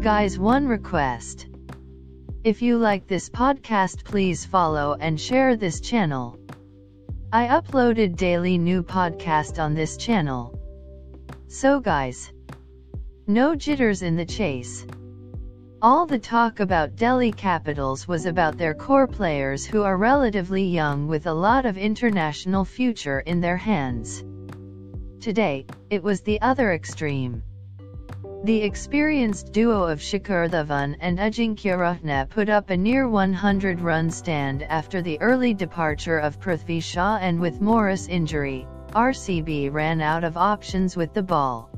Guys, one request. If you like this podcast, please follow and share this channel. I uploaded daily new podcast on this channel. So guys, no jitters in the chase. All the talk about Delhi Capitals was about their core players who are relatively young with a lot of international future in their hands. Today, it was the other extreme. The experienced duo of Shikhar Dhawan and Ajinkya Rahane put up a near 100-run stand after the early departure of Prithvi Shaw and with Morris injury, RCB ran out of options with the ball.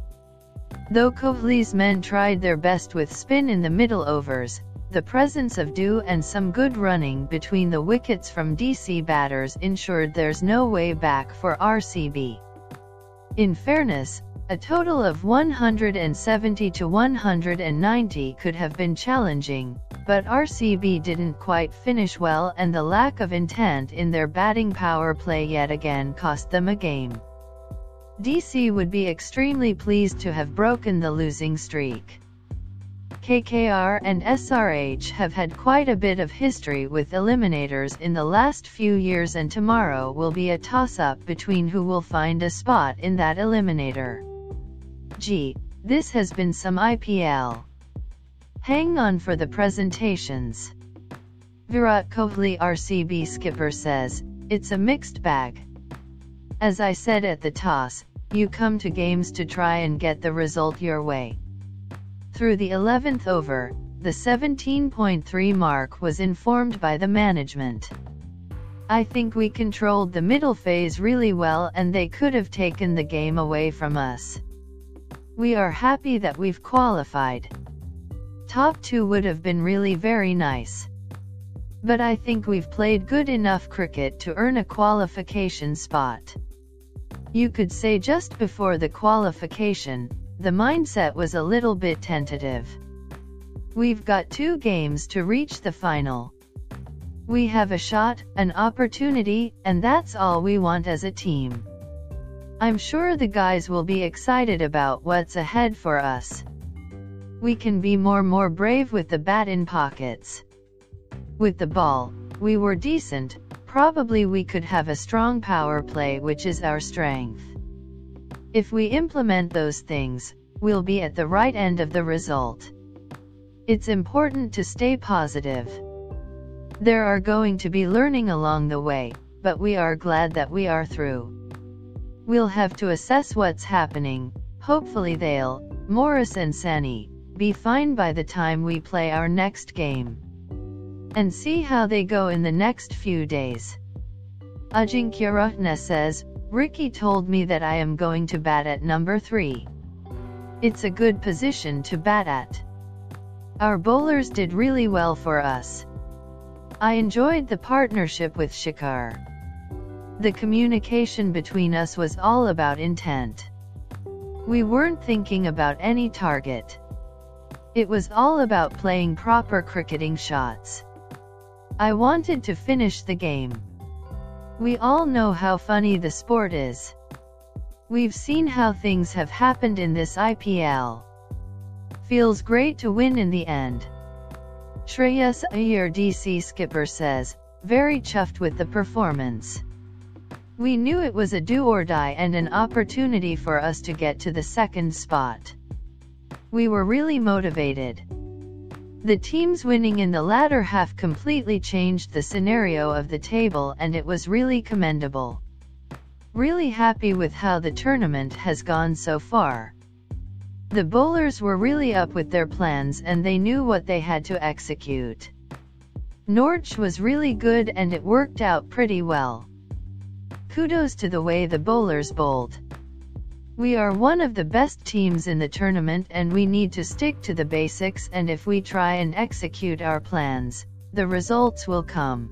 Though Kohli's men tried their best with spin in the middle overs, the presence of dew and some good running between the wickets from DC batters ensured there's no way back for RCB. In fairness, a total of 170 to 190 could have been challenging, but RCB didn't quite finish well and the lack of intent in their batting power play yet again cost them a game. DC would be extremely pleased to have broken the losing streak. KKR and SRH have had quite a bit of history with eliminators in the last few years and tomorrow will be a toss-up between who will find a spot in that eliminator. Gee, this has been some IPL. Hang on for the presentations. Virat Kohli RCB skipper says, it's a mixed bag. As I said at the toss, you come to games to try and get the result your way. Through the 11th over, the 17.3 mark was informed by the management. I think we controlled the middle phase really well and they could have taken the game away from us. We are happy that we've qualified. Top 2 would have been really very nice. But I think we've played good enough cricket to earn a qualification spot. You could say just before the qualification, the mindset was a little bit tentative. We've got two games to reach the final. We have a shot, an opportunity, and that's all we want as a team. I'm sure the guys will be excited about what's ahead for us. We can be more more brave with the bat in pockets. With the ball, we were decent, probably we could have a strong power play which is our strength. If we implement those things, we'll be at the right end of the result. It's important to stay positive. There are going to be learning along the way, but we are glad that we are through. We'll have to assess what's happening, hopefully they'll, Morris and Saini, be fine by the time we play our next game. And see how they go in the next few days. Ajinkya Rahane says, Ricky told me that I am going to bat at number 3. It's a good position to bat at. Our bowlers did really well for us. I enjoyed the partnership with Shikhar. The communication between us was all about intent. We weren't thinking about any target. It was all about playing proper cricketing shots. I wanted to finish the game. We all know how funny the sport is. We've seen how things have happened in this IPL. Feels great to win in the end. Shreyas Iyer DC skipper says, very chuffed with the performance. We knew it was a do or die and an opportunity for us to get to the second spot. We were really motivated. The teams winning in the latter half completely changed the scenario of the table and it was really commendable. Really happy with how the tournament has gone so far. The bowlers were really up with their plans and they knew what they had to execute. Nortje was really good and it worked out pretty well. Kudos to the way the bowlers bowled. We are one of the best teams in the tournament and we need to stick to the basics and if we try and execute our plans, the results will come.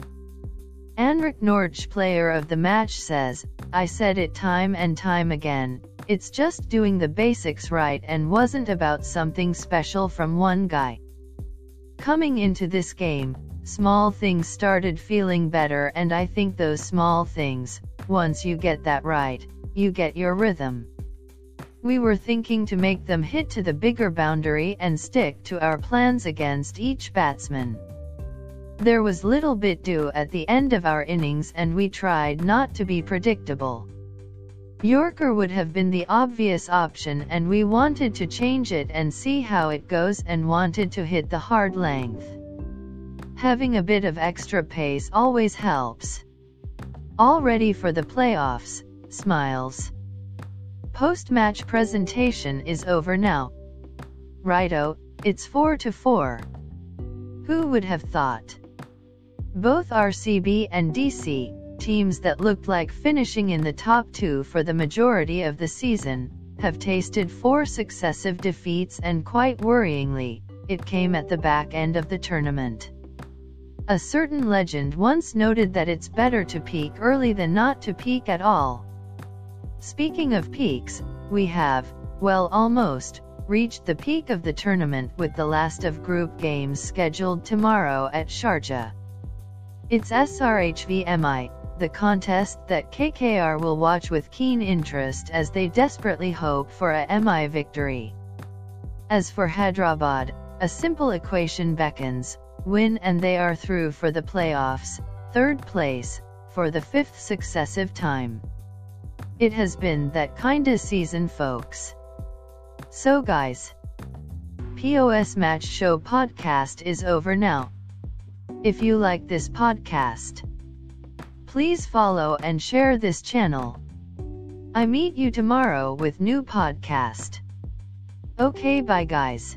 Anrich Nortje player of the match says, I said it time and time again, it's just doing the basics right and wasn't about something special from one guy. Coming into this game, small things started feeling better and I think those small things, once you get that right, you get your rhythm. We were thinking to make them hit to the bigger boundary and stick to our plans against each batsman. There was little bit dew at the end of our innings and we tried not to be predictable. Yorker would have been the obvious option and we wanted to change it and see how it goes and wanted to hit the hard length. Having a bit of extra pace always helps. All ready for the playoffs, smiles. Post-match presentation is over now. Righto, it's 4 to 4. Who would have thought? Both RCB and DC, teams that looked like finishing in the top two for the majority of the season, have tasted four successive defeats and quite worryingly, it came at the back end of the tournament. A certain legend once noted that it's better to peak early than not to peak at all. Speaking of peaks, we have, well almost, reached the peak of the tournament with the last of group games scheduled tomorrow at Sharjah. It's SRHVMI, the contest that KKR will watch with keen interest as they desperately hope for a MI victory. As for Hyderabad, a simple equation beckons, win and they are through for the playoffs, third place, for the fifth successive time. It has been that kinda season folks. So guys, POS Match Show podcast is over now. If you like this podcast, please follow and share this channel. I meet you tomorrow with new podcast. Okay bye guys.